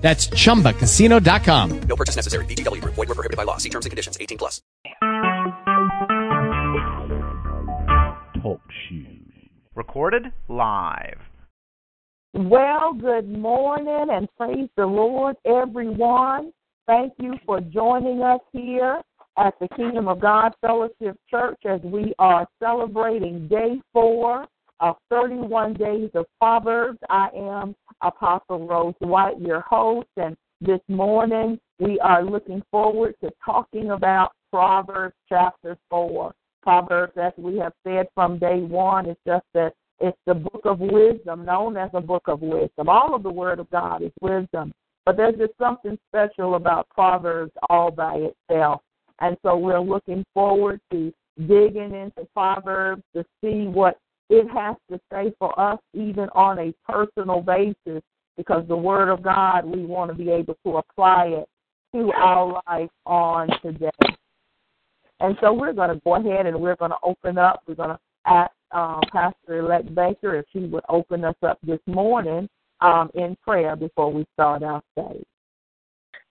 That's chumbacasino.com. No purchase necessary. VGW Group. Void were prohibited by law. See terms and conditions. 18 plus. Talk shoes. Recorded live. Well, good morning and praise the Lord, everyone. Thank you for joining us here at the Kingdom of God Fellowship Church as we are celebrating day four of 31 days of Proverbs. I am Apostle Rose White, your host, and this morning we are looking forward to talking about Proverbs chapter 4. Proverbs, as we have said from day one, is just that it's the book of wisdom, known as a book of wisdom. All of the Word of God is wisdom, but there's just something special about Proverbs all by itself. And so we're looking forward to digging into Proverbs to see what it has to stay for us, even on a personal basis, because the Word of God, we want to be able to apply it to our life on today. And so we're going to go ahead and we're going to open up. We're going to ask uh, Pastor Elect Baker if she would open us up this morning um, in prayer before we start our study.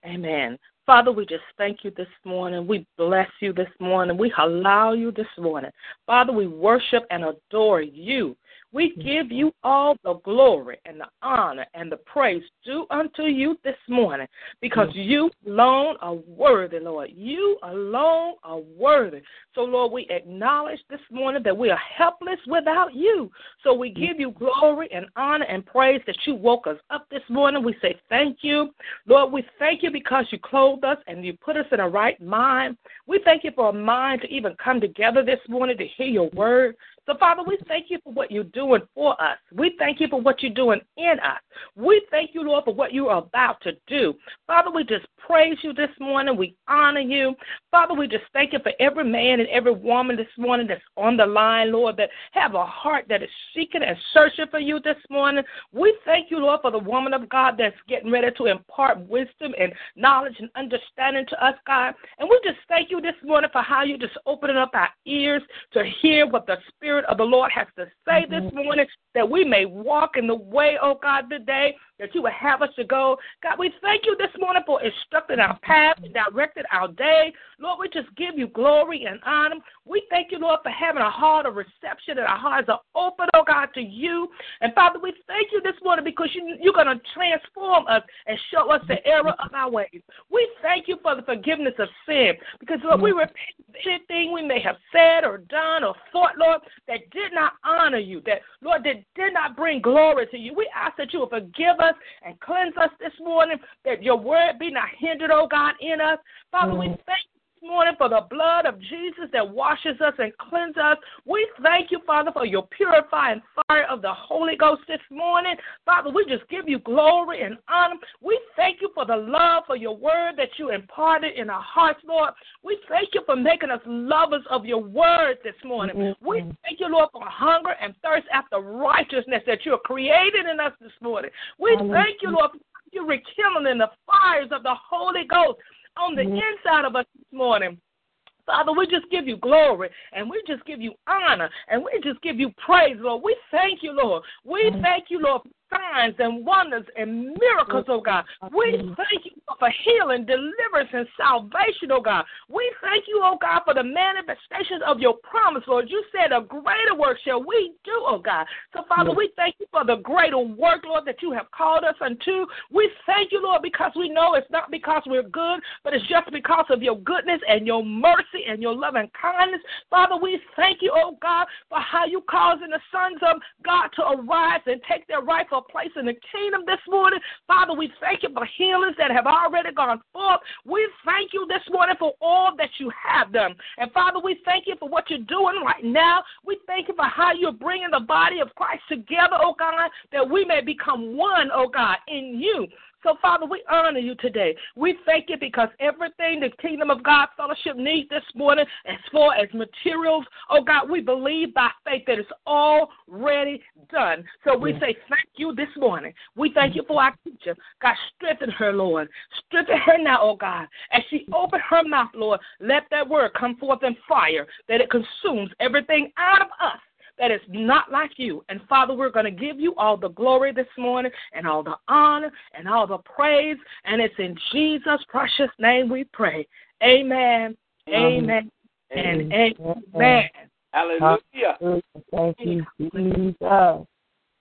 Amen. Father, we just thank you this morning. We bless you this morning. We allow you this morning. Father, we worship and adore you. We give you all the glory and the honor and the praise due unto you this morning because you alone are worthy, Lord. You alone are worthy. So, Lord, we acknowledge this morning that we are helpless without you. So we give you glory and honor and praise that you woke us up this morning. We say thank you. Lord, we thank you because you clothed us and you put us in a right mind. We thank you for a mind to even come together this morning to hear your word. So, Father, we thank you for what you're doing for us. We thank you for what you're doing in us. We thank you, Lord, for what you are about to do. Father, we just praise you this morning. We honor you. Father, we just thank you for every man and every woman this morning that's on the line, Lord, that have a heart that is seeking and searching for you this morning. We thank you, Lord, for the woman of God that's getting ready to impart wisdom and knowledge and understanding to us, God. And we just thank you this morning for how you're just opening up our ears to hear what the Spirit Spirit of the Lord has to say this Mm-hmm. morning that we may walk in the way, oh God, today that you would have us to go. God, we thank you this morning for instructing our path, and directing our day. Lord, we just give you glory and honor. We thank you, Lord, for having a heart of reception and our hearts are open, oh God, to you. And Father, we thank you this morning because you, you're going to transform us and show us the error of our ways. We thank you for the forgiveness of sin because, Lord, we repent anything we may have said or done or thought, Lord, that did not honor you, that, Lord, that did not bring glory to you. We ask that you will forgive us and cleanse us this morning, that your word be not hindered, oh God, in us. Father, we mm. thank you this morning for the blood of Jesus that washes us and cleanses us. We thank you, Father, for your purifying fire of the Holy Ghost this morning. Father, we just give you glory and honor. We thank you for the love for your word that you imparted in our hearts, Lord. We thank you for making us lovers of your word this morning. Mm-hmm. We thank you, Lord, for hunger and thirst after righteousness that you are created in us this morning. We thank you, Lord, for you rekindling the fires of the Holy Ghost on the mm-hmm. inside of us this morning. Father, we just give you glory and we just give you honor and we just give you praise, Lord. We thank you, Lord. We mm-hmm. thank you, Lord, signs and wonders and miracles, oh God. We thank you for healing, deliverance, and salvation, oh God. We thank you, oh God, for the manifestations of your promise, Lord. You said a greater work shall we do, oh God. So, Father, we thank you for the greater work, Lord, that you have called us unto. We thank you, Lord, because we know it's not because we're good, but it's just because of your goodness and your mercy and your loving kindness. Father, we thank you, oh God, for how you causing the sons of God to arise and take their rightful place in the kingdom this morning. Father, we thank you for healings that have already gone forth. We thank you this morning for all that you have done. And Father, we thank you for what you're doing right now. We thank you for how you're bringing the body of Christ together, oh God, that we may become one, oh God, in you. So, Father, we honor you today. We thank you because everything the Kingdom of God Fellowship needs this morning, as far as materials, oh God, we believe by faith that it's already done. So we say thank you this morning. We thank you for our teacher. God, strengthen her, Lord. Strengthen her now, oh God. As she open her mouth, Lord, let that word come forth in fire, that it consumes everything out of us that is not like you. And Father, we're going to give you all the glory this morning and all the honor and all the praise. And it's in Jesus' precious name we pray. Amen. Amen. And amen. Hallelujah. Thank you, Jesus.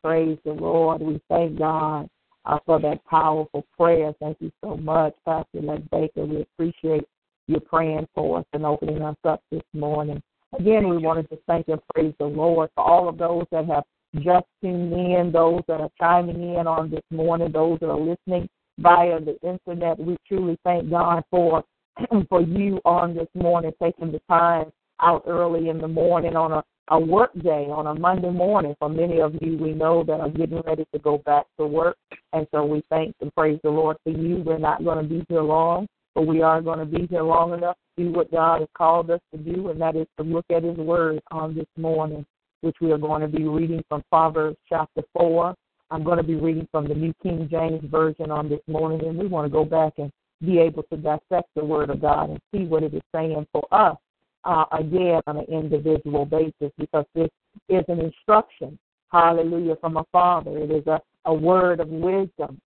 Praise the Lord. We thank God uh, for that powerful prayer. Thank you so much, Pastor Elect Baker. We appreciate you praying for us and opening us up this morning. Again, we wanted to thank and praise the Lord for all of those that have just tuned in, those that are chiming in on this morning, those that are listening via the internet. We truly thank God for for you on this morning, taking the time out early in the morning on a, a work day, on a Monday morning. For many of you, we know that are getting ready to go back to work. And so we thank and praise the Lord for you. We're not going to be here long, but we are going to be here long enough do what God has called us to do, and that is to look at His Word on this morning, which we are going to be reading from Proverbs chapter 4. I'm going to be reading from the New King James Version on this morning, and we want to go back and be able to dissect the Word of God and see what it is saying for us, uh, again, on an individual basis, because this is an instruction, hallelujah, from a Father. It is a, a word of wisdom.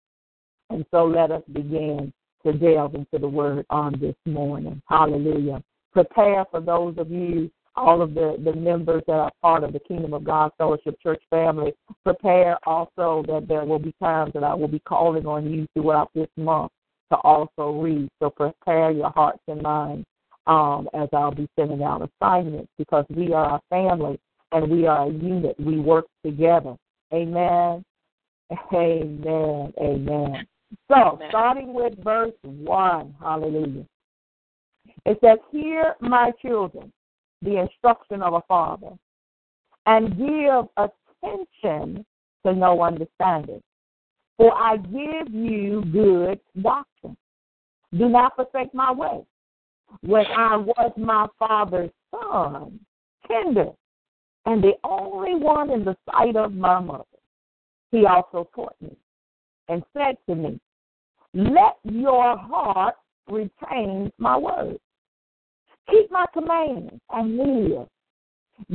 And so let us begin to delve into the Word on this morning. Hallelujah. Prepare for those of you all of the, the members that are part of the Kingdom of God Fellowship Church family, prepare also that there will be times that I will be calling on you throughout this month to also read. So prepare your hearts and minds um, as I'll be sending out assignments because we are a family and we are a unit. We work together. Amen. Amen. Amen. So, starting with verse 1, hallelujah. It says, Hear, my children, the instruction of a father, and give attention to no understanding. For I give you good doctrine. Do not forsake my way. When I was my father's son, tender, and the only one in the sight of my mother, he also taught me and said to me, Let your heart retain my words. Keep my commands and live.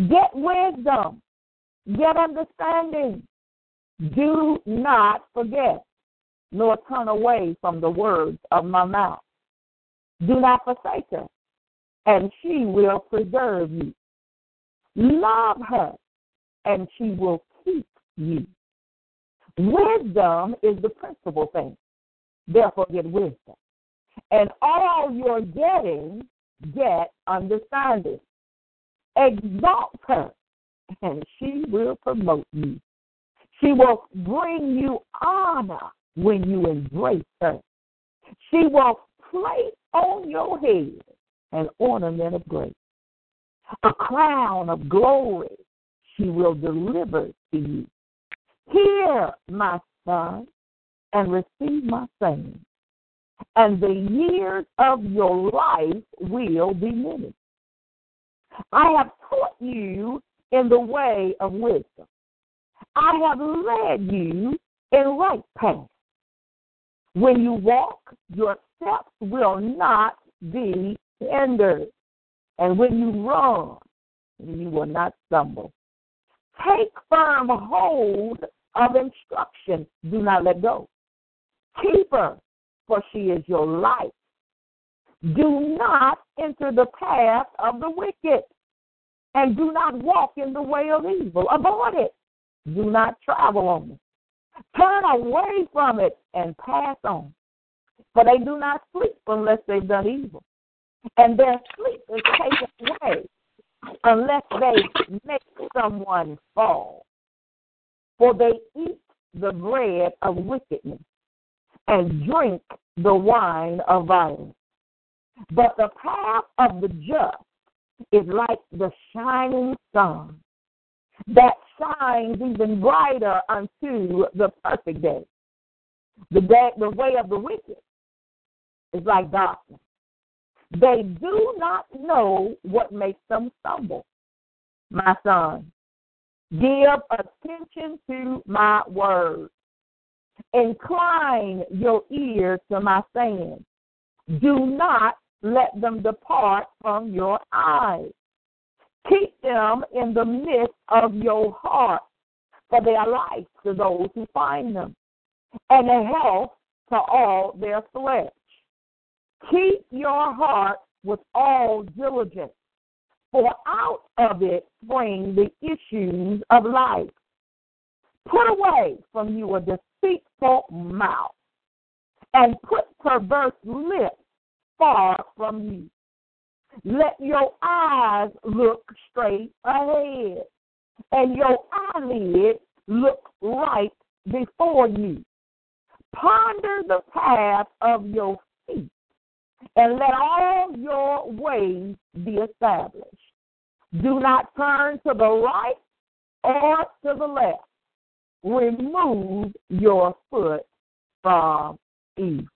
Get wisdom. Get understanding. Do not forget, nor turn away from the words of my mouth. Do not forsake her, and she will preserve you. Love her, and she will keep you. Wisdom is the principal thing. Therefore, get wisdom. And all you're getting, get understanding. Exalt her, and she will promote you. She will bring you honor when you embrace her. She will place on your head an ornament of grace. A crown of glory she will deliver to you. Hear, my son, and receive my saying, and the years of your life will be many. I have taught you in the way of wisdom. I have led you in right paths. When you walk, your steps will not be hindered. And when you run, you will not stumble. Take firm hold of instruction. Do not let go. Keep her, for she is your life. Do not enter the path of the wicked, and do not walk in the way of evil. Avoid it. Do not travel on it. Turn away from it and pass on. For they do not sleep unless they've done evil. And their sleep is taken away unless they make someone fall. For they eat the bread of wickedness and drink the wine of violence. But the path of the just is like the shining sun that shines even brighter unto the perfect day. The, day, the way of the wicked is like darkness. They do not know what makes them stumble. My son, give attention to my words. Incline your ear to my sayings. Do not let them depart from your eyes. Keep them in the midst of your heart, for they are life to those who find them, and a health to all their flesh. Keep your heart with all diligence, for out of it spring the issues of life. Put away from you a deceitful mouth, and put perverse lips far from you. Let your eyes look straight ahead, and your eyelids look right before you. Ponder the path of your feet, and let all your ways be established. Do not turn to the right or to the left. Remove your foot from evil.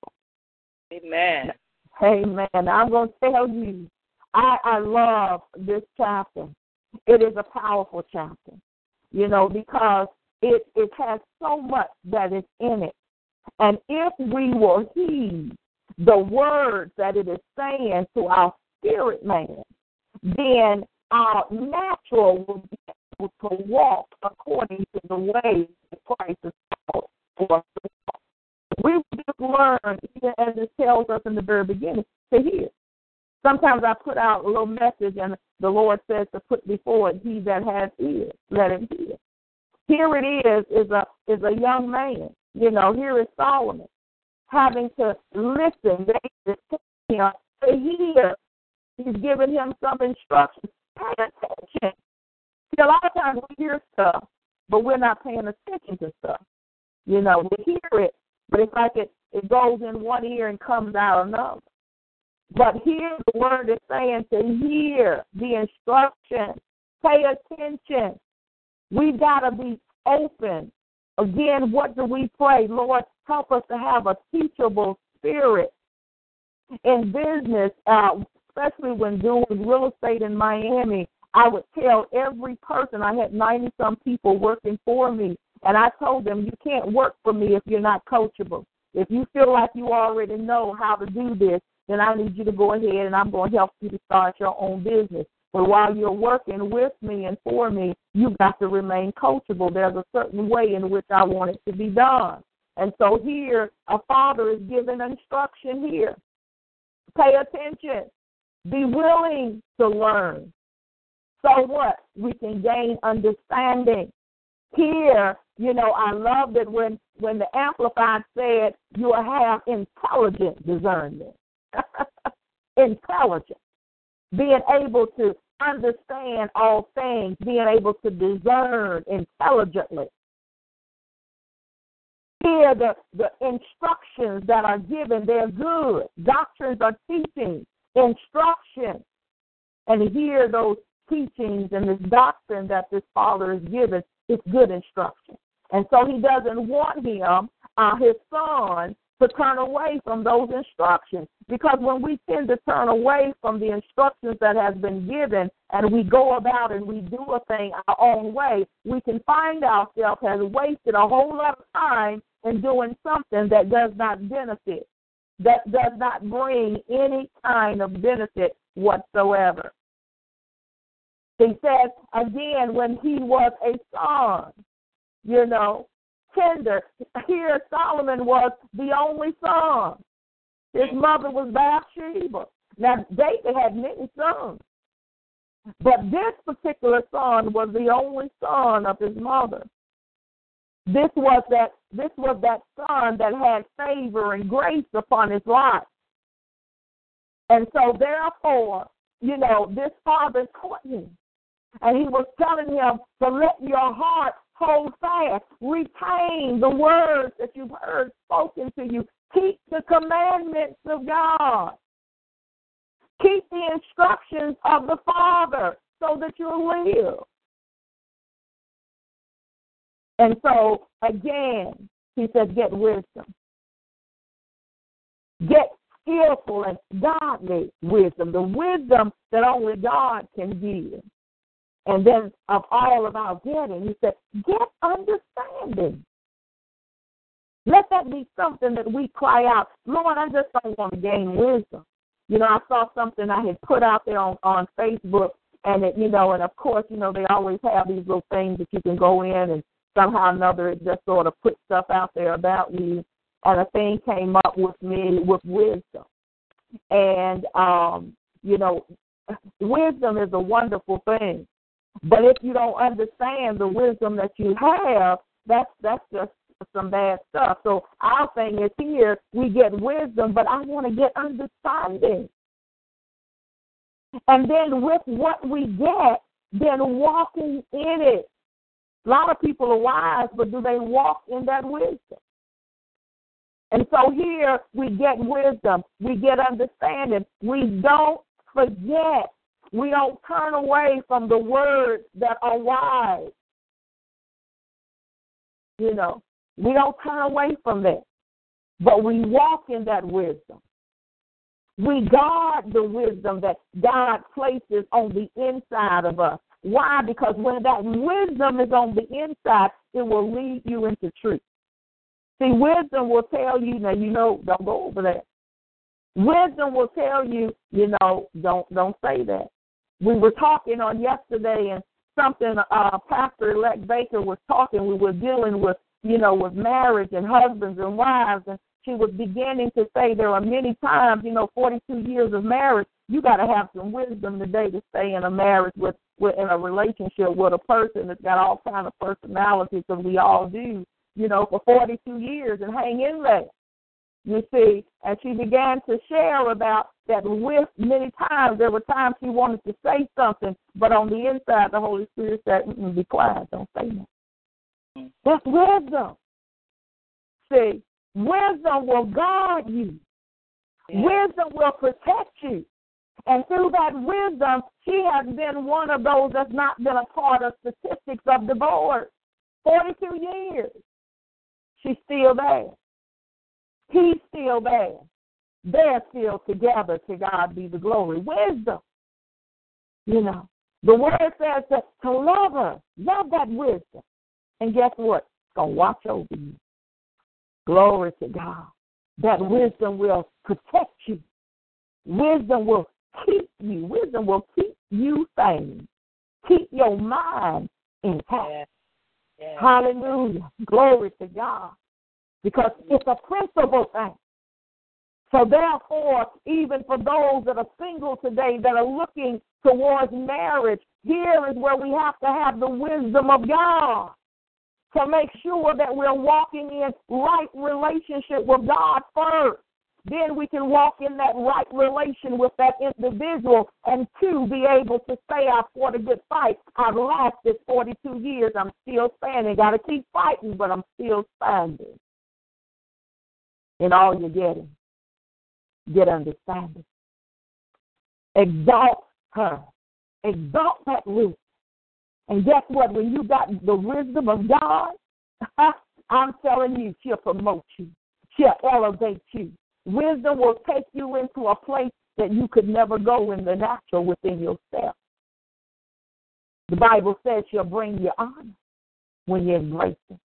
Amen. Amen. I'm going to tell you, I, I love this chapter. It is a powerful chapter, you know, because it, it has so much that is in it. And if we will heed the words that it is saying to our spirit man, then our natural will be able to walk according to the way that Christ has called for us to walk. We just learn, even as it tells us in the very beginning, to hear. Sometimes I put out a little message, and the Lord says to put before it, "He that has ears, let him hear." Here it is, is a is a young man. You know, here is Solomon having to listen. They to hear. He's giving him some instructions. Pay attention. See, a lot of times we hear stuff, but we're not paying attention to stuff. You know, we hear it, but it's like it, it goes in one ear and comes out another. But here the word is saying to hear the instruction, pay attention. We've got to be open. Again, what do we pray? Lord, help us to have a teachable spirit in business, uh, especially when doing real estate in Miami. I would tell every person, I had 90 some people working for me, and I told them, you can't work for me if you're not coachable. If you feel like you already know how to do this, then I need you to go ahead and I'm going to help you to start your own business. But while you're working with me and for me, you've got to remain coachable. There's a certain way in which I want it to be done. And so here, a father is giving instruction here. Pay attention. Be willing to learn. So what? We can gain understanding. Here, you know, I love that when when the Amplified said you will have intelligent discernment. intelligent. Being able to understand all things, being able to discern intelligently. Here, the, the instructions that are given, they're good. Doctrines are teaching, instruction. And hear those teachings and this doctrine that this father is given It's good instruction. And so he doesn't want him, uh, his son, to turn away from those instructions. Because when we tend to turn away from the instructions that has been given and we go about and we do a thing our own way, we can find ourselves has wasted a whole lot of time in doing something that does not benefit, that does not bring any kind of benefit whatsoever. He says again when he was a son, you know, tender. Here, Solomon was the only son. His mother was Bathsheba. Now, David had many sons, but this particular son was the only son of his mother. This was that this was that son that had favor and grace upon his life. And so therefore, you know, this father taught him. And he was telling him to let your heart hold fast. Retain the words that you've heard spoken to you. Keep the commandments of God. Keep the instructions of the Father so that you'll live. And so, again, he says, get wisdom. Get skillful and godly wisdom, the wisdom that only God can give. And then of all of our getting, he said, get understanding. Let that be something that we cry out, Lord, I just don't want to gain wisdom. You know, I saw something I had put out there on, on Facebook and it, you know, and of course, you know, they always have these little things that you can go in and somehow or another it just sort of put stuff out there about you. And a thing came up with me with wisdom. And um, you know, wisdom is a wonderful thing. But if you don't understand the wisdom that you have, that's that's just some bad stuff. So our thing is here we get wisdom, but I want to get understanding. And then with what we get, then walking in it. A lot of people are wise, but do they walk in that wisdom? And so here we get wisdom, we get understanding. We don't forget. We don't turn away from the words that are wise. You know, we don't turn away from that, but we walk in that wisdom. We guard the wisdom that God places on the inside of us. Why? Because when that wisdom is on the inside, it will lead you into truth. See, wisdom will tell you, now you know, don't go over that. Wisdom will tell you, you know, don't don't say that. We were talking on yesterday, and something uh, Pastor Elect Baker was talking. We were dealing with, you know, with marriage and husbands and wives, and she was beginning to say there are many times, you know, 42 years of marriage, you got to have some wisdom today to stay in a marriage with, with in a relationship with a person that's got all kind of personalities, because we all do, you know, for 42 years and hang in there. You see, and she began to share about that with many times. There were times she wanted to say something, but on the inside, the Holy Spirit said, "Be quiet, don't say nothing." Mm-hmm. That's wisdom. See, Wisdom will guard you. Wisdom will protect you. And through that wisdom, she has been one of those that's not been a part of statistics of divorce. 42 years. She's still there. He's still there. They're still together. To God be the glory. Wisdom. You know, the word says to, to love her. Love that wisdom. And guess what? It's going to watch over you. Glory to God. That wisdom will protect you. Wisdom will keep you. Wisdom will keep you sane. Keep your mind intact. Hallelujah. Glory to God. Because it's a principal thing. So therefore, even for those that are single today that are looking towards marriage, here is where we have to have the wisdom of God to make sure that we're walking in right relationship with God first. Then we can walk in that right relation with that individual, and two, be able to say, I fought a good fight. I've lasted 42 years. I'm still standing. Got to keep fighting, but I'm still standing. And all you're getting, get understanding. Exalt her. Exalt that root. And guess what? When you got the wisdom of God, I'm telling you, she'll promote you. She'll elevate you. Wisdom will take you into a place that you could never go in the natural within yourself. The Bible says she'll bring you honor when you embrace it.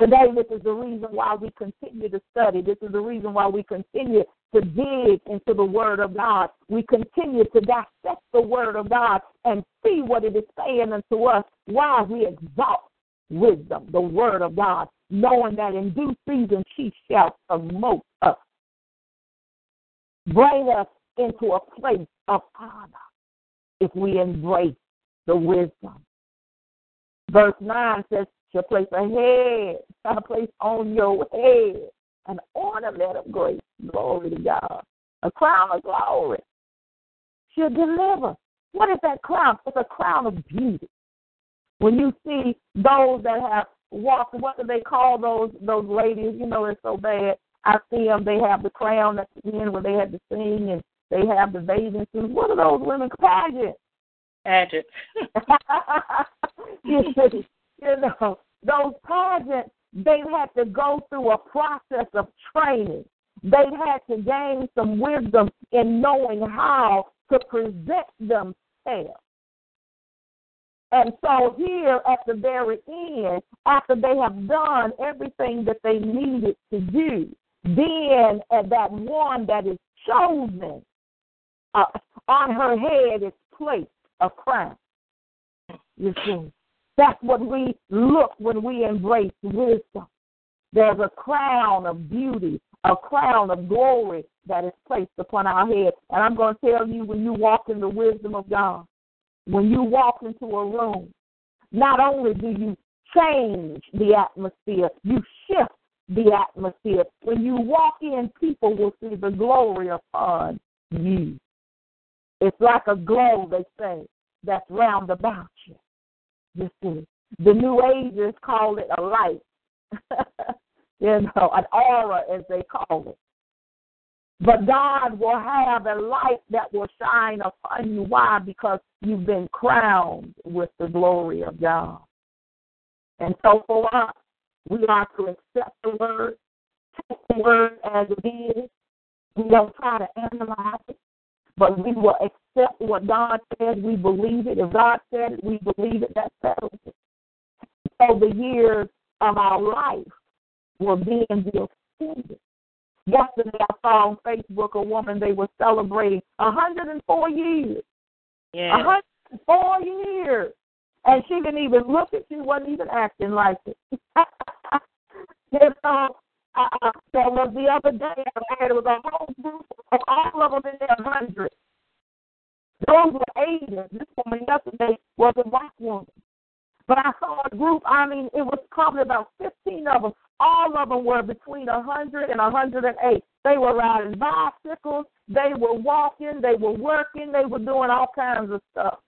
Today, this is the reason why we continue to study. This is the reason why we continue to dig into the Word of God. We continue to dissect the Word of God and see what it is saying unto us while we exalt wisdom, the Word of God, knowing that in due season she shall promote us, bring us into a place of honor if we embrace the wisdom. Verse 9 says, She'll place a head, a place on your head, an ornament of grace. Glory to God. A crown of glory. She'll deliver. What is that crown? It's a crown of beauty. When you see those that have walked, what do they call those those ladies? You know, it's so bad. I see them. They have the crown at the end where they had to sing, and they have the bathing suits. What are those women? Pageant. Pageant. you know, those pageants, they had to go through a process of training. they had to gain some wisdom in knowing how to present themselves. And so here at the very end, after they have done everything that they needed to do, then at that one that is chosen, uh, on her head is placed a crown. You see, that's what we look when we embrace wisdom. There's a crown of beauty, a crown of glory that is placed upon our head. And I'm going to tell you when you walk in the wisdom of God, when you walk into a room, not only do you change the atmosphere, you shift the atmosphere. When you walk in, people will see the glory upon you. It's like a glow, they say, that's round about you. You see, the New Agers call it a light, you know, an aura as they call it. But God will have a light that will shine upon you. Why? Because you've been crowned with the glory of God. And so for us, we are to accept the word, take the word as it is. We don't try to analyze it, but we will accept what God says. We believe it. If God said it, we believe it. That settles it. So the years of our life will then be extended. Yesterday, I saw on Facebook a woman, they were celebrating 104 years. Yeah. 104 years. And she didn't even look at you, wasn't even acting like it. you know, uh, there was the other day, I had it was a whole group of all of them in their hundreds. Those were Asians. This woman yesterday was a black woman. But I saw a group, I mean, it was probably about 15 of them. All of them were between 100 and 108. They were riding bicycles, they were walking, they were working, they were doing all kinds of stuff.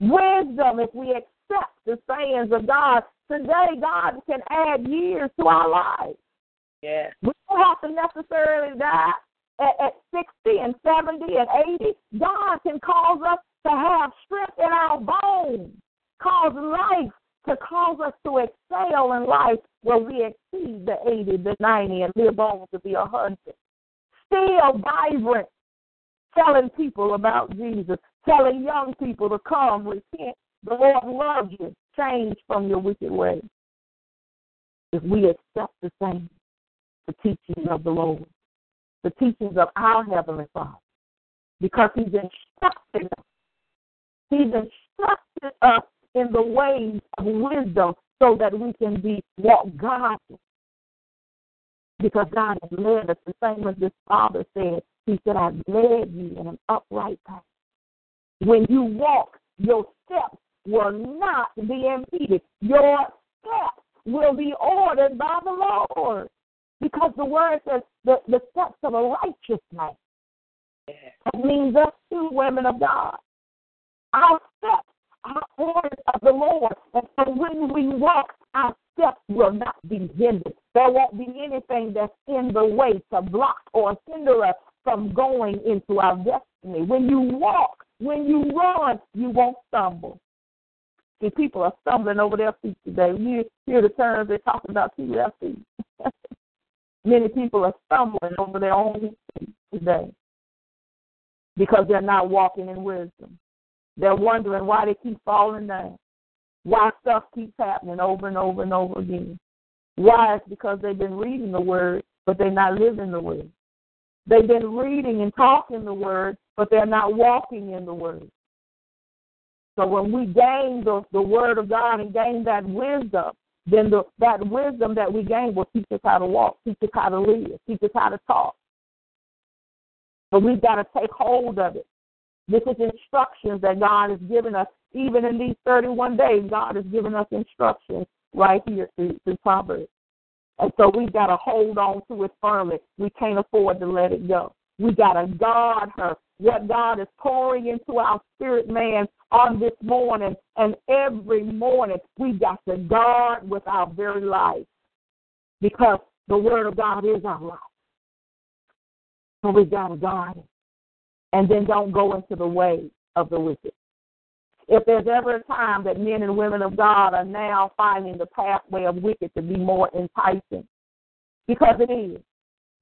Wisdom, if we accept the sayings of God, today God can add years to our lives. Yeah. We don't have to necessarily die at, at 60 and 70 and 80. God can cause us to have strength in our bones, cause life to cause us to excel in life where we exceed the 80, the 90, and live on to be a 100. Still vibrant, telling people about Jesus, telling young people to come, repent. The Lord loves you. Change from your wicked ways. If we accept the same, the teachings of the Lord, the teachings of our Heavenly Father, because He's instructed us. He's instructed us in the ways of wisdom so that we can be walk godly. Because God has led us the same as this Father said. He said, I've led you in an upright path. When you walk, your steps will not be impeded. Your steps will be ordered by the Lord. Because the word says the, the steps of a righteous man. That means us two women of God. Our steps are ordered of the Lord. And so when we walk, our steps will not be hindered. There won't be anything that's in the way to block or hinder us from going into our destiny. When you walk, when you run, you won't stumble. See, people are stumbling over their feet today. You hear the terms they're talking about two left feet. Many people are stumbling over their own feet today because they're not walking in wisdom. They're wondering why they keep falling down, why stuff keeps happening over and over and over again. Why? It's because they've been reading the word, but they're not living the word. They've been reading and talking the word, but they're not walking in the word. So when we gain the, the word of God and gain that wisdom, then the, that wisdom that we gain will teach us how to walk, teach us how to live, teach us how to talk. But we've got to take hold of it. This is instructions that God has given us. Even in these 31 days, God has given us instructions right here through, through Proverbs. And so we've got to hold on to it firmly. We can't afford to let it go. We got to guard her. What God is pouring into our spirit man on this morning and every morning, we got to guard with our very life because the word of God is our life. So we got to guard it. And then don't go into the way of the wicked. If there's ever a time that men and women of God are now finding the pathway of wicked to be more enticing, because it is.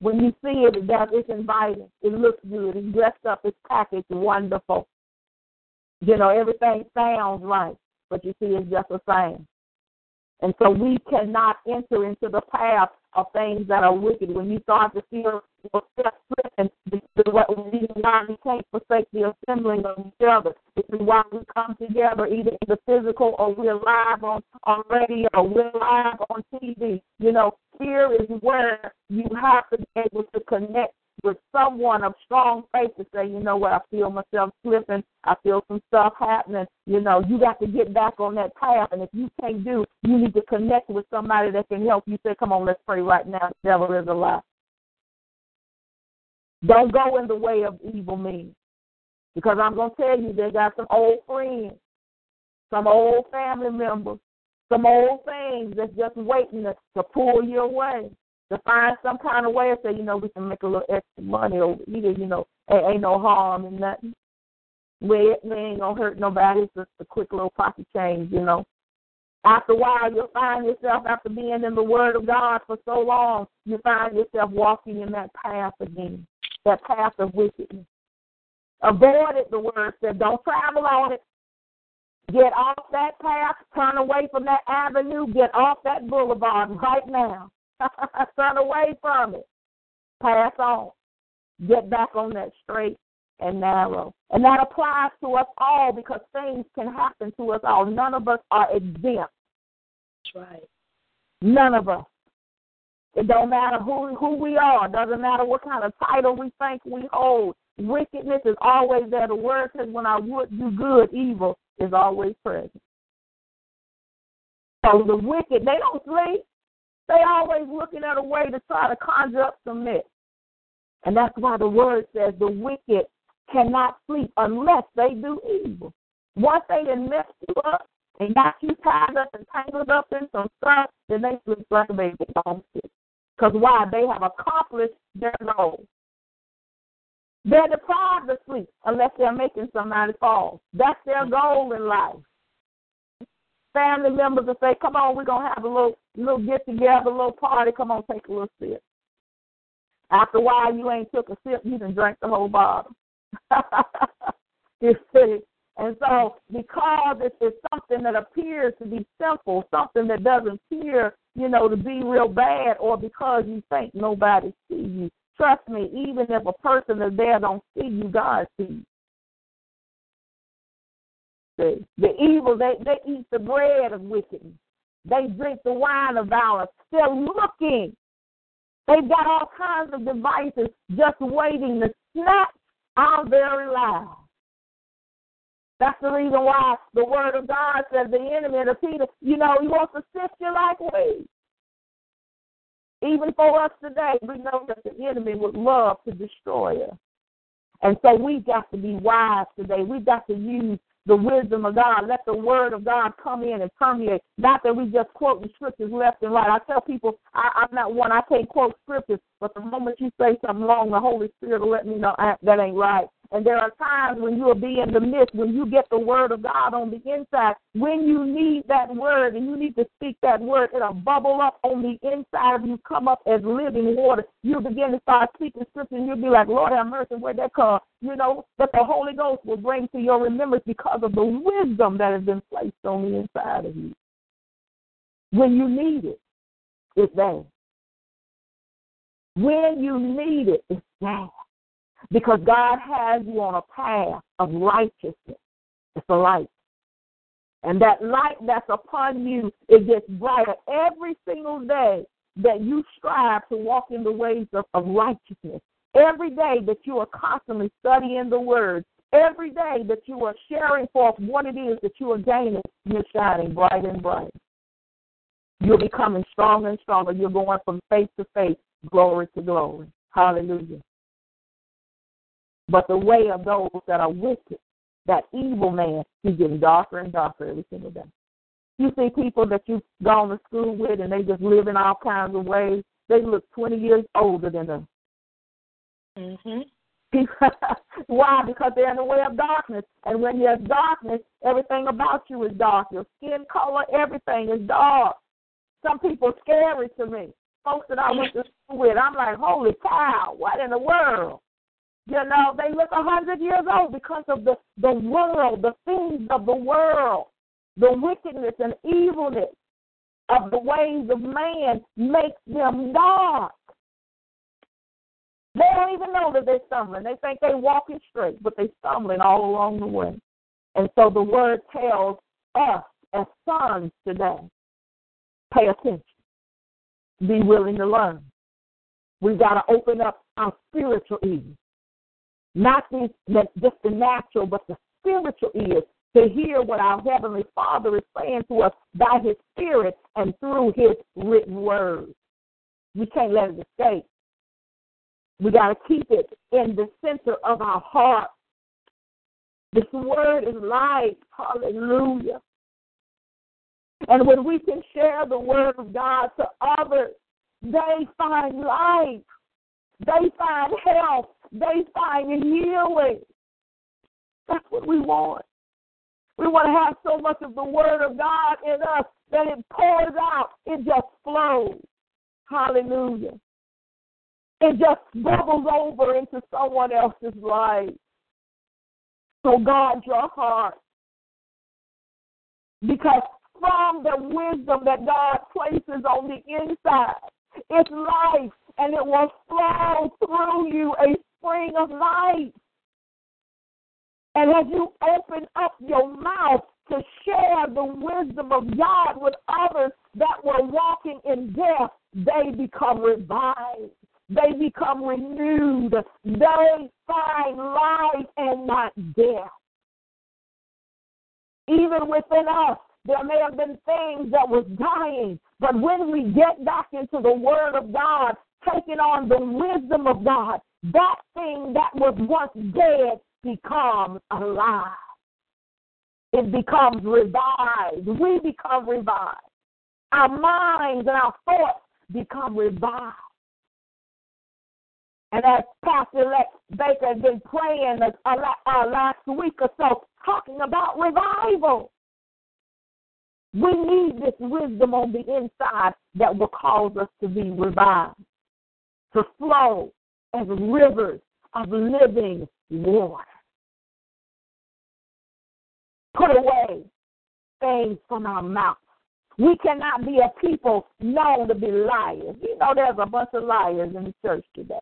When you see it, it does, it's inviting. It looks good. It's dressed up. It's packaged wonderful. You know, everything sounds right, but you see, it's just the same. And so we cannot enter into the path of things that are wicked. When you start to feel yourself slipping, this why we can't forsake the assembling of each other. This is why we come together either in the physical or we're live on, on radio or we're live on TV. You know, here is where you have to be able to connect with someone of strong faith to say, you know what, I feel myself slipping, I feel some stuff happening. You know, you got to get back on that path. And if you can't do, you need to connect with somebody that can help you say, come on, let's pray right now. The devil is a lie. Don't go in the way of evil men. Because I'm to tell you, they got some old friends, some old family members, some old things that's just waiting to, to pull you away to find some kind of way to say, you know, we can make a little extra money or either, you know, ain't, ain't no harm in nothing. We, we ain't gonna hurt nobody. It's just a quick little pocket change, you know. After a while, you'll find yourself, after being in the Word of God for so long, you find yourself walking in that path again, that path of wickedness. Avoid it, the Word said. Don't travel on it. Get off that path, turn away from that avenue, get off that boulevard right now. Turn away from it. Pass on. Get back on that straight and narrow. And that applies to us all because things can happen to us all. None of us are exempt. That's right. None of us. It don't matter who who we are. It doesn't matter what kind of title we think we hold. Wickedness is always there. The word says, "When I would do good, evil is always present." So the wicked, they don't sleep. They always looking at a way to try to conjure up some mess. And that's why the word says the wicked cannot sleep unless they do evil. Once they done messed you up and got you tied up and tangled up in some stuff, then they sleep like a baby. Because why? They have accomplished their goal. They're deprived of sleep unless they're making somebody fall. That's their goal in life family members and say, "Come on, we're gonna have a little little get together, a little party. Come on, take a little sip." After a while, you ain't took a sip, you done drank the whole bottle. you see, and so because it's, it's something that appears to be simple, something that doesn't appear, you know, to be real bad, or because you think nobody see you. Trust me, even if a person is there don't see you, God sees. The, the evil, they, they eat the bread of wickedness. They drink the wine of violence. They're looking. They've got all kinds of devices just waiting to snatch our very lives. That's the reason why the word of God says the enemy of Peter, you know, he wants to sift you like wheat. Even for us today, we know that the enemy would love to destroy us. And so we've got to be wise today. We've got to use the wisdom of God. Let the word of God come in and permeate. Not that we just quote the scriptures left and right. I tell people I, I'm not one, I can't quote scriptures, but the moment you say something wrong, the Holy Spirit will let me know I, that ain't right. And there are times when you'll be in the midst, when you get the word of God on the inside, when you need that word and you need to speak that word, it'll bubble up on the inside of you, come up as living water. You'll begin to start speaking scripture and you'll be like, Lord have mercy, where'd that come? You know, that the Holy Ghost will bring to your remembrance because of the wisdom that has been placed on the inside of you. When you need it, it's there. When you need it, it's there. Because God has you on a path of righteousness. It's a light. And that light that's upon you, it gets brighter every single day that you strive to walk in the ways of, of righteousness. Every day that you are constantly studying the word, every day that you are sharing forth what it is that you are gaining, you're shining bright and bright. You're becoming stronger and stronger. You're going from faith to faith, glory to glory. Hallelujah. But the way of those that are wicked, that evil man, he's getting darker and darker every single day. You see people that you've gone to school with and they just live in all kinds of ways. They look 20 years older than them. Mhm. Why? Because they're in the way of darkness. And when there's darkness, everything about you is dark. Your skin color, everything is dark. Some people scary to me. folks that I went to school with, I'm like, holy cow, what in the world? You know, they look a hundred years old because of the, the world, the things of the world, the wickedness and evilness of the ways of man makes them dark. They don't even know that they're stumbling. They think they're walking straight, but they're stumbling all along the way. And so the word tells us as sons today, pay attention. Be willing to learn. We've got to open up our spiritual ears. Not just the natural, but the spiritual ears to hear what our Heavenly Father is saying to us by His Spirit and through His written word. We can't let it escape. We got to keep it in the center of our heart. This word is life. Hallelujah. And when we can share the word of God to others, they find life. They find health. They find healing. That's what we want. We want to have so much of the Word of God in us that it pours out. It just flows. Hallelujah. It just bubbles over into someone else's life. So guard your heart. Because from the wisdom that God places on the inside, it's life and it will flow through you a spring of life. And as you open up your mouth to share the wisdom of God with others that were walking in death, they become revived. They become renewed. They find life and not death. Even within us, there may have been things that was dying, but when we get back into the Word of God, taking on the wisdom of God, that thing that was once dead becomes alive. It becomes revived. We become revived. Our minds and our thoughts become revived. And as Pastor Elect Baker has been praying uh, last week or so, talking about revival. We need this wisdom on the inside that will cause us to be revived, to flow as rivers of living water. Put away things from our mouth. We cannot be a people known to be liars. You know, there's a bunch of liars in the church today.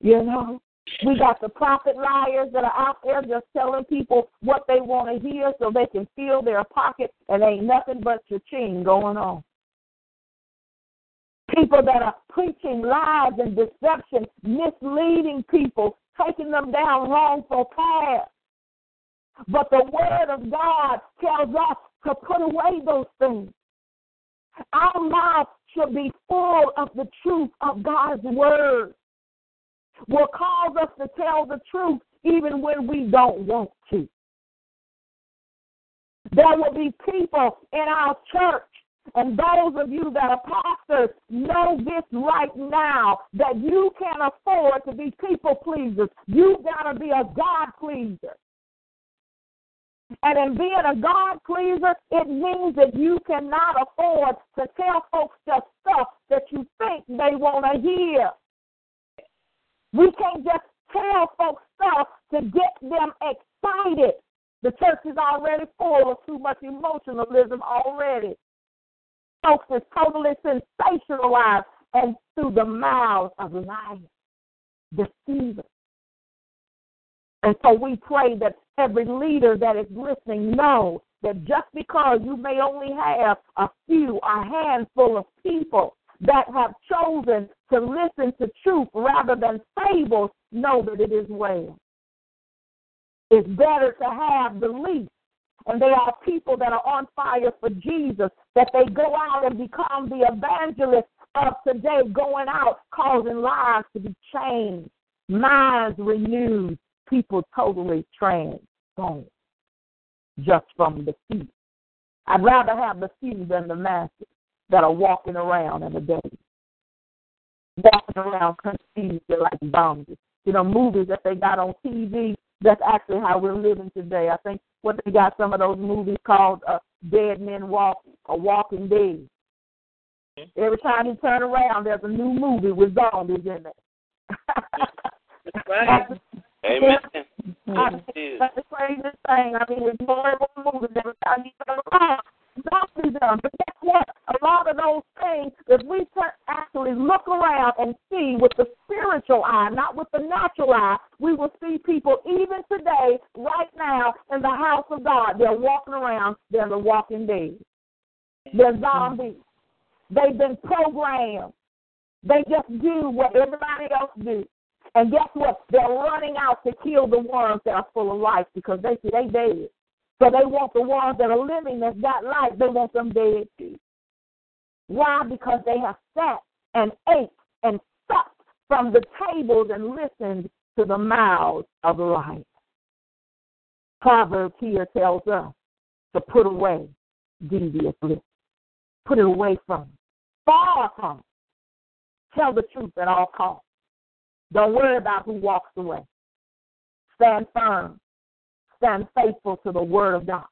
You know, we got the prophet liars that are out there just telling people what they want to hear so they can fill their pocket, and ain't nothing but cha-ching going on. People that are preaching lies and deception, misleading people, taking them down wrongful paths. But the Word of God tells us to put away those things. Our mouth should be full of the truth of God's Word will cause us to tell the truth even when we don't want to. There will be people in our church, and those of you that are pastors know this right now that you can't afford to be people pleasers. You've got to be a God pleaser. And in being a God pleaser, it means that you cannot afford to tell folks just stuff that you think they want to hear. We can't just tell folks stuff to get them excited. The church is already full of too much emotionalism already. Folks is totally sensationalized and through the mouths of liars, deceivers. And so we pray that every leader that is listening knows that just because you may only have a few, a handful of people that have chosen to listen to truth rather than fables know that it is well. It's better to have the least. And they are people that are on fire for Jesus, that they go out and become the evangelists of today, going out causing lives to be changed, minds renewed, people totally transformed just from the few. I'd rather have the few than the masses that are walking around in the day. Walking around confused like zombies. You know, movies that they got on TV, that's actually how we're living today. I think what they got some of those movies called uh, Dead Men Walk or Walking Dead. Every time you turn around, there's a new movie with zombies in it. That's right. Amen. That's the craziest thing. I mean, it's more and more movies every time you turn around. Zombies done. But guess what? A lot of those things, if we can actually look around and see with the spiritual eye, not with the natural eye, we will see people even today, right now, in the house of God. They're walking around. They're the walking dead. They're zombies. They've been programmed. They just do what everybody else do. And guess what? They're running out to kill the ones that are full of life because they see they dead. So they want the ones that are living that's got life, they want them dead too. Why? Because they have sat and ate and sucked from the tables and listened to the mouths of light. Proverbs here tells us to put away devious lips. Put it away from. Far from. Tell the truth at all costs. Don't worry about who walks away. Stand firm. Stand faithful to the Word of God.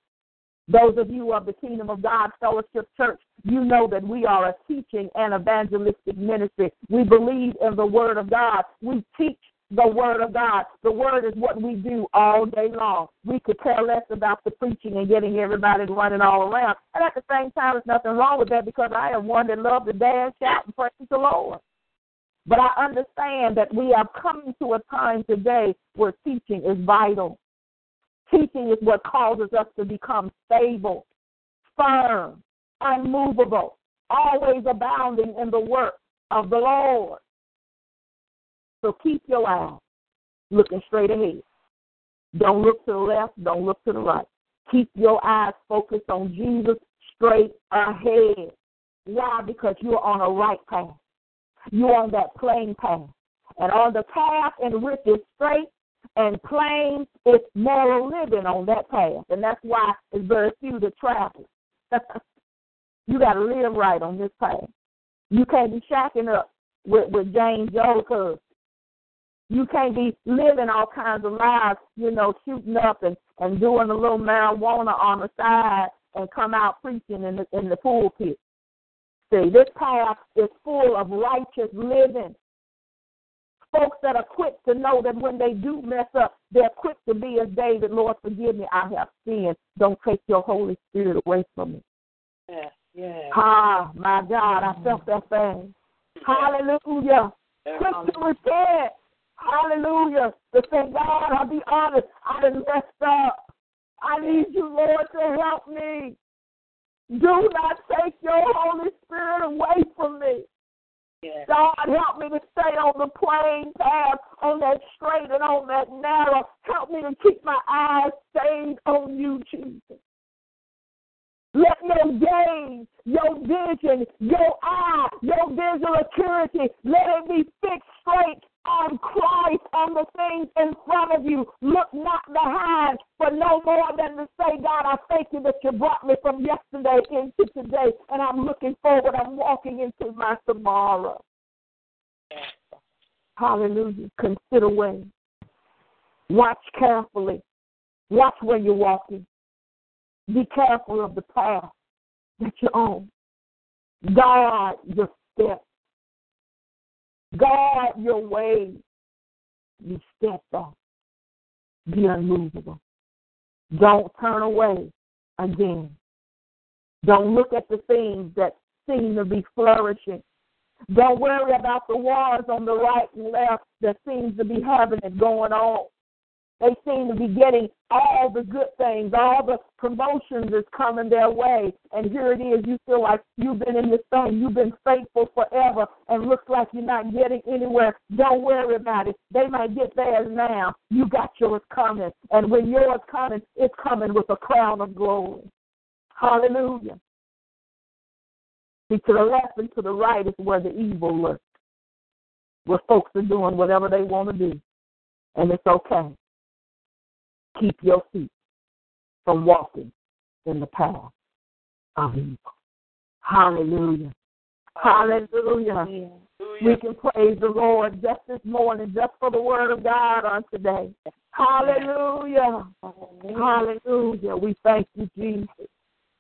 Those of you of the Kingdom of God Fellowship Church, you know that we are a teaching and evangelistic ministry. We believe in the Word of God. We teach the Word of God. The Word is what we do all day long. We could care less about the preaching and getting everybody running all around. And at the same time, there's nothing wrong with that because I am one that loves to dance, shout, and praise the Lord. But I understand that we are coming to a time today where teaching is vital. Teaching is what causes us to become stable, firm, unmovable, always abounding in the work of the Lord. So keep your eyes looking straight ahead. Don't look to the left, don't look to the right. Keep your eyes focused on Jesus straight ahead. Why? Because you're on a right path. You're on that plain path. And on the path in which is straight and plain, it's moral living on that path. And that's why it's very few that travel. you got to live right on this path. You can't be shacking up with, with James Joker. You can't be living all kinds of lives, you know, shooting up and, and doing a little marijuana on the side and come out preaching in the, in the pulpit. See, this path is full of righteous living. Folks that are quick to know that when they do mess up, they're quick to be as David, Lord, forgive me, I have sinned. Don't take your Holy Spirit away from me. Yeah. Ah, my God, I felt that thing. Hallelujah. Quick to repent. Hallelujah. To say, God, I'll be honest, I done messed up. I need you, Lord, to help me. Do not take your Holy Spirit away from me. Yeah. God, help me to stay on the plain path, on that straight and on that narrow. Help me to keep my eyes stayed on you, Jesus. Let your gaze, your vision, your eye, your visual acuity, let it be fixed straight on Christ, on the things in front of you. Look not behind, for no more than to say, God, I thank you that you brought me from yesterday into today, and I'm looking forward. I'm walking into my tomorrow. Hallelujah. Consider ways. Watch carefully. Watch where you're walking. Be careful of the path that you're on. Guard your steps. Guard your ways. Be steadfast. Be unmovable. Don't turn away again. Don't look at the things that seem to be flourishing. Don't worry about the wars on the right and left that seems to be having it going on. They seem to be getting all the good things, all the promotions is coming their way. And here it is, you feel like you've been in this thing, you've been faithful forever, and looks like you're not getting anywhere. Don't worry about it. They might get theirs now. You got yours coming. And when yours coming, it's coming with a crown of glory. Hallelujah. See, to the left and to the right is where the evil lurks, where folks are doing whatever they want to do. And it's okay keep your feet from walking in the path of evil. Hallelujah. Hallelujah. We can praise the Lord just this morning, just for the word of God on today. Hallelujah. Hallelujah. We thank you, Jesus.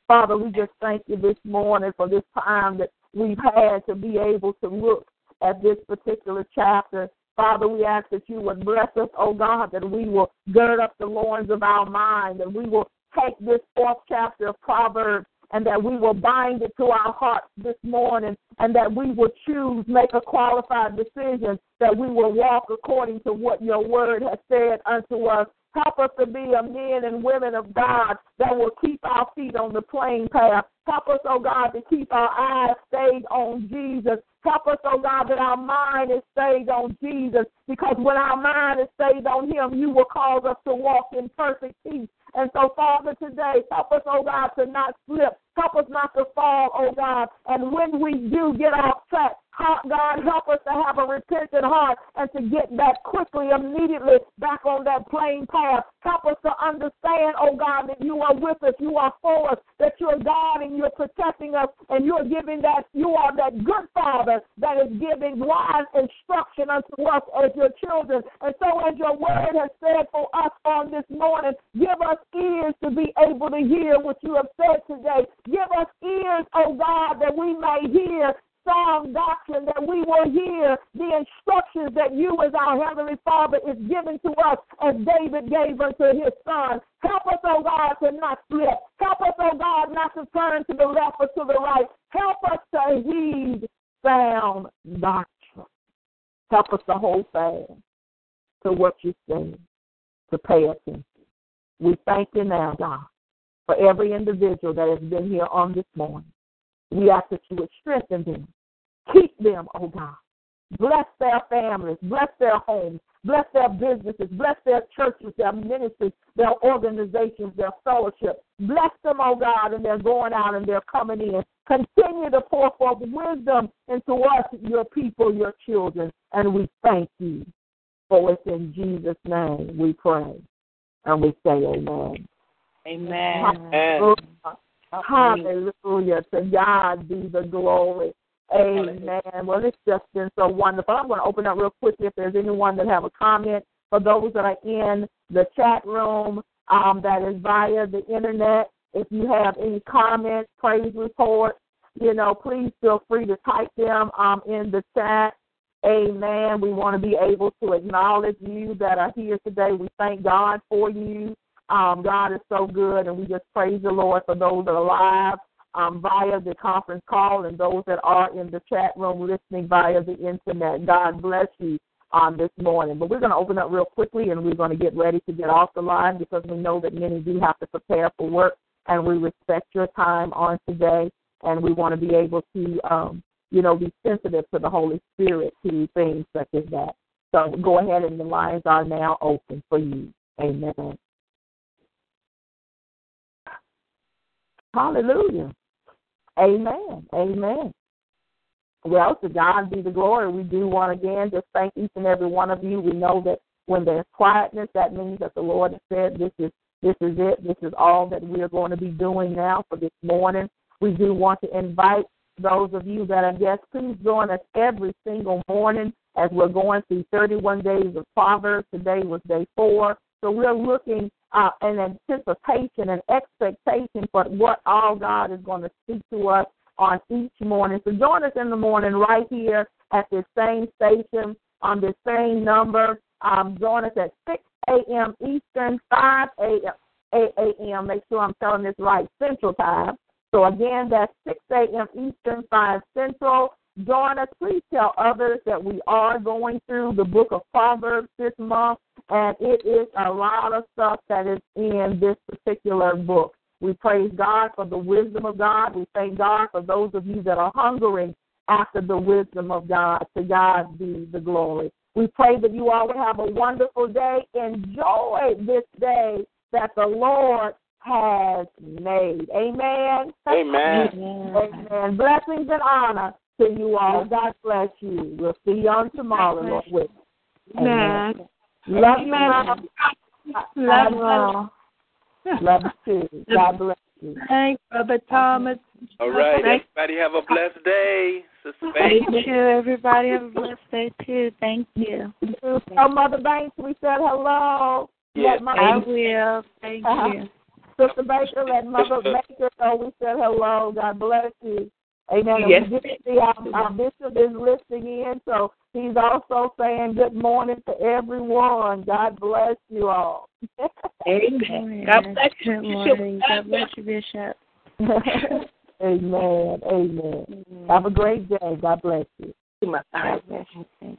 Father, we just thank you this morning for this time that we've had to be able to look at this particular chapter. Father, we ask that you would bless us, oh God, that we will gird up the loins of our mind, that we will take this fourth chapter of Proverbs and that we will bind it to our hearts this morning and that we will choose, make a qualified decision, that we will walk according to what your word has said unto us. Help us to be a men and women of God that will keep our feet on the plain path. Help us, oh God, to keep our eyes stayed on Jesus. Help us, oh God, that our mind is stayed on Jesus. Because when our mind is stayed on Him, you will cause us to walk in perfect peace. And so, Father, today, help us, oh God, to not slip. Help us not to fall, oh God. And when we do get off track, God, help us to have a repentant heart and to get back quickly, immediately back on that plain path. Help us to understand, oh God, that you are with us, you are for us, that you're God and you're protecting us, and you're giving that, you are that good Father that is giving wise instruction unto us as your children. And so, as your word has said for us on this morning, give us ears to be able to hear what you have said today. Give us ears, oh God, that we may hear sound doctrine that we will hear the instructions that you as our heavenly father is giving to us as david gave unto his son. Help us oh god to not slip. Help us oh god not to turn to the left or to the right. Help us to heed sound doctrine. Help us to hold fast to what you say to pay attention. We thank you now god for every individual that has been here on this morning we ask that you would strengthen them. Keep them, oh God. Bless their families, bless their homes, bless their businesses, bless their churches, their ministries, their organizations, their fellowship. Bless them, oh God, and they're going out and they're coming in. Continue to pour forth wisdom into us, your people, your children, and we thank you. For it's in Jesus' name we pray. And we say amen. Amen. Hallelujah. To God be the glory. Amen. Well, it's just been so wonderful. I'm going to open up real quickly if there's anyone that have a comment. For those that are in the chat room um, that is via the internet, if you have any comments, praise reports, you know, please feel free to type them um, in the chat. Amen. We want to be able to acknowledge you that are here today. We thank God for you. Um, God is so good, and we just praise the Lord for those that are live um, via the conference call and those that are in the chat room listening via the internet. God bless you on this morning. But we're going to open up real quickly, and we're going to get ready to get off the line because we know that many do have to prepare for work, and we respect your time on today, and we want to be able to, um, you know, be sensitive to the Holy Spirit to things such as that. So go ahead, and the lines are now open for you. Amen. Hallelujah. Amen. Amen. Well, to God be the glory. We do want again just thank each and every one of you. We know that when there's quietness, that means that the Lord has said this is this is it. This is all that we are going to be doing now for this morning. We do want to invite those of you that are guests, please join us every single morning as we're going through 31 days of Proverbs. Today was day four. So we're looking uh, an anticipation and expectation for what all God is going to speak to us on each morning. So join us in the morning right here at this same station on this same number. Um, join us at 6 a.m. Eastern, 5 a.m. 8 a.m. Make sure I'm telling this right, Central Time. So again, that's 6 a.m. Eastern, 5 Central. Join us. Please tell others that we are going through the book of Proverbs this month, and it is a lot of stuff that is in this particular book. We praise God for the wisdom of God. We thank God for those of you that are hungering after the wisdom of God. To God be the glory. We pray that you all will have a wonderful day. Enjoy this day that the Lord has made. Amen. Amen. Amen. Blessings and honor to you all. God bless you. We'll see you on tomorrow, Lord with. Amen. Love you, Mom. Love you. Love you too. God bless you. Thanks, Brother Thomas. All right. Everybody have a blessed day. Suspense. Thank you, everybody. Have a blessed day, too. Thank you. Oh, Mother Banks, we said hello. Yes. Let I will. Thank Uh-huh. you. Sister Baker, let Mother Baker know we said hello. God bless you. Amen. Yes. And see our, our bishop is listening in, so he's also saying good morning to everyone. God bless you all. Amen. God bless you, Good morning. God bless you, Bishop. Amen. Amen. Have a great day. God bless you. My God. God bless you.